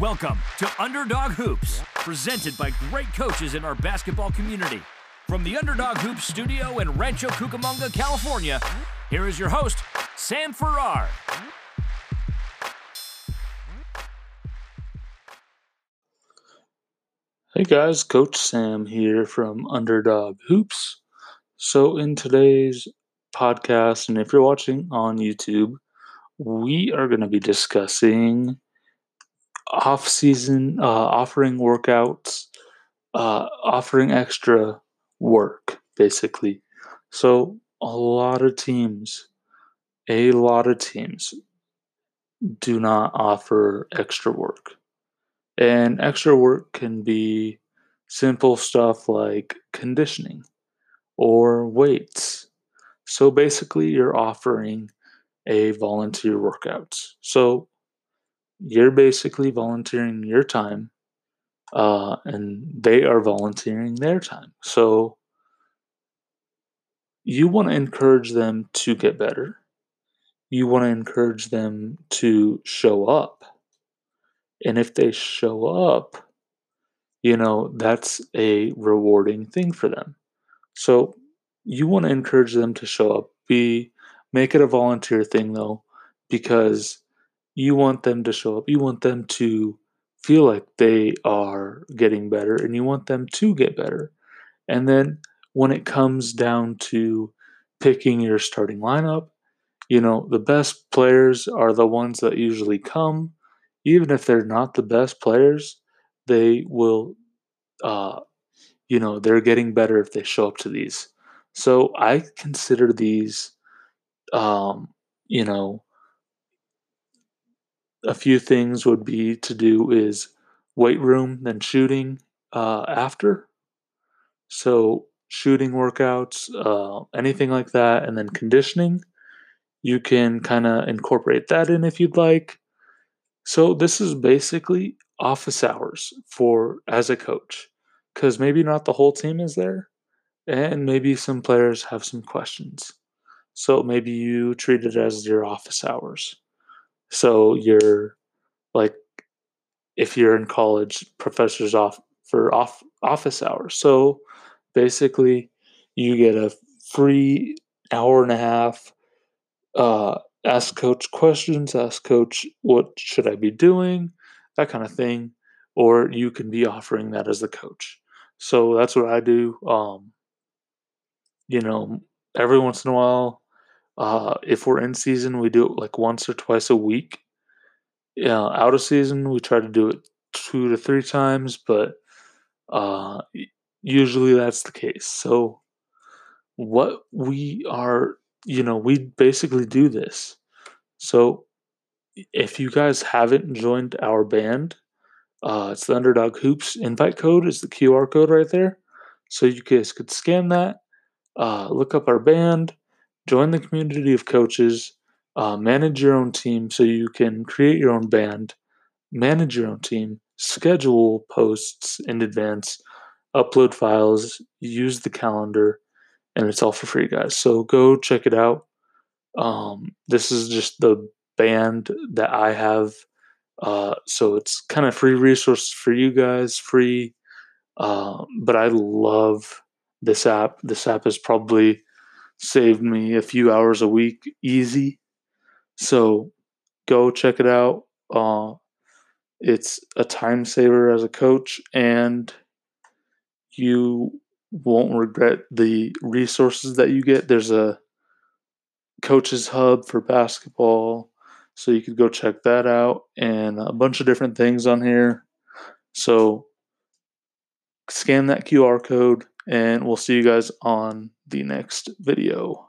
Welcome to Underdog Hoops, presented by great coaches in our basketball community. From the Underdog Hoops studio in Rancho Cucamonga, California, here is your host, Sam Farrar. Hey guys, Coach Sam here from Underdog Hoops. So, in today's podcast, and if you're watching on YouTube, we are going to be discussing off season, uh, offering workouts, uh, offering extra work, basically. So, a lot of teams, a lot of teams do not offer extra work. And extra work can be simple stuff like conditioning or weights. So basically, you're offering a volunteer workout. So you're basically volunteering your time, uh, and they are volunteering their time. So you want to encourage them to get better. You want to encourage them to show up. And if they show up, you know, that's a rewarding thing for them. So you want to encourage them to show up. Be make it a volunteer thing though, because you want them to show up. You want them to feel like they are getting better and you want them to get better. And then when it comes down to picking your starting lineup, you know, the best players are the ones that usually come. Even if they're not the best players, they will, uh, you know, they're getting better if they show up to these. So I consider these, um, you know, a few things would be to do is weight room, then shooting uh, after. So shooting workouts, uh, anything like that, and then conditioning. You can kind of incorporate that in if you'd like. So this is basically office hours for as a coach, because maybe not the whole team is there, and maybe some players have some questions. So maybe you treat it as your office hours. So you're like, if you're in college, professors off for off office hours. So basically, you get a free hour and a half. Uh, ask coach questions. Ask coach what should I be doing, that kind of thing. Or you can be offering that as the coach. So that's what I do. Um, you know, every once in a while, uh, if we're in season, we do it like once or twice a week. Yeah, out of season, we try to do it two to three times, but uh, usually that's the case. So, what we are, you know, we basically do this. So, if you guys haven't joined our band, uh, it's the Underdog Hoops invite code is the QR code right there. So you guys could scan that, uh, look up our band, join the community of coaches, uh, manage your own team so you can create your own band, manage your own team, schedule posts in advance, upload files, use the calendar, and it's all for free, guys. So go check it out. Um, this is just the band that I have. Uh, so it's kind of free resource for you guys, free. Uh, but I love this app. This app is probably saved me a few hours a week easy. So go check it out. Uh, it's a time saver as a coach, and you won't regret the resources that you get. There's a coaches hub for basketball, so you could go check that out, and a bunch of different things on here. So scan that QR code, and we'll see you guys on the next video.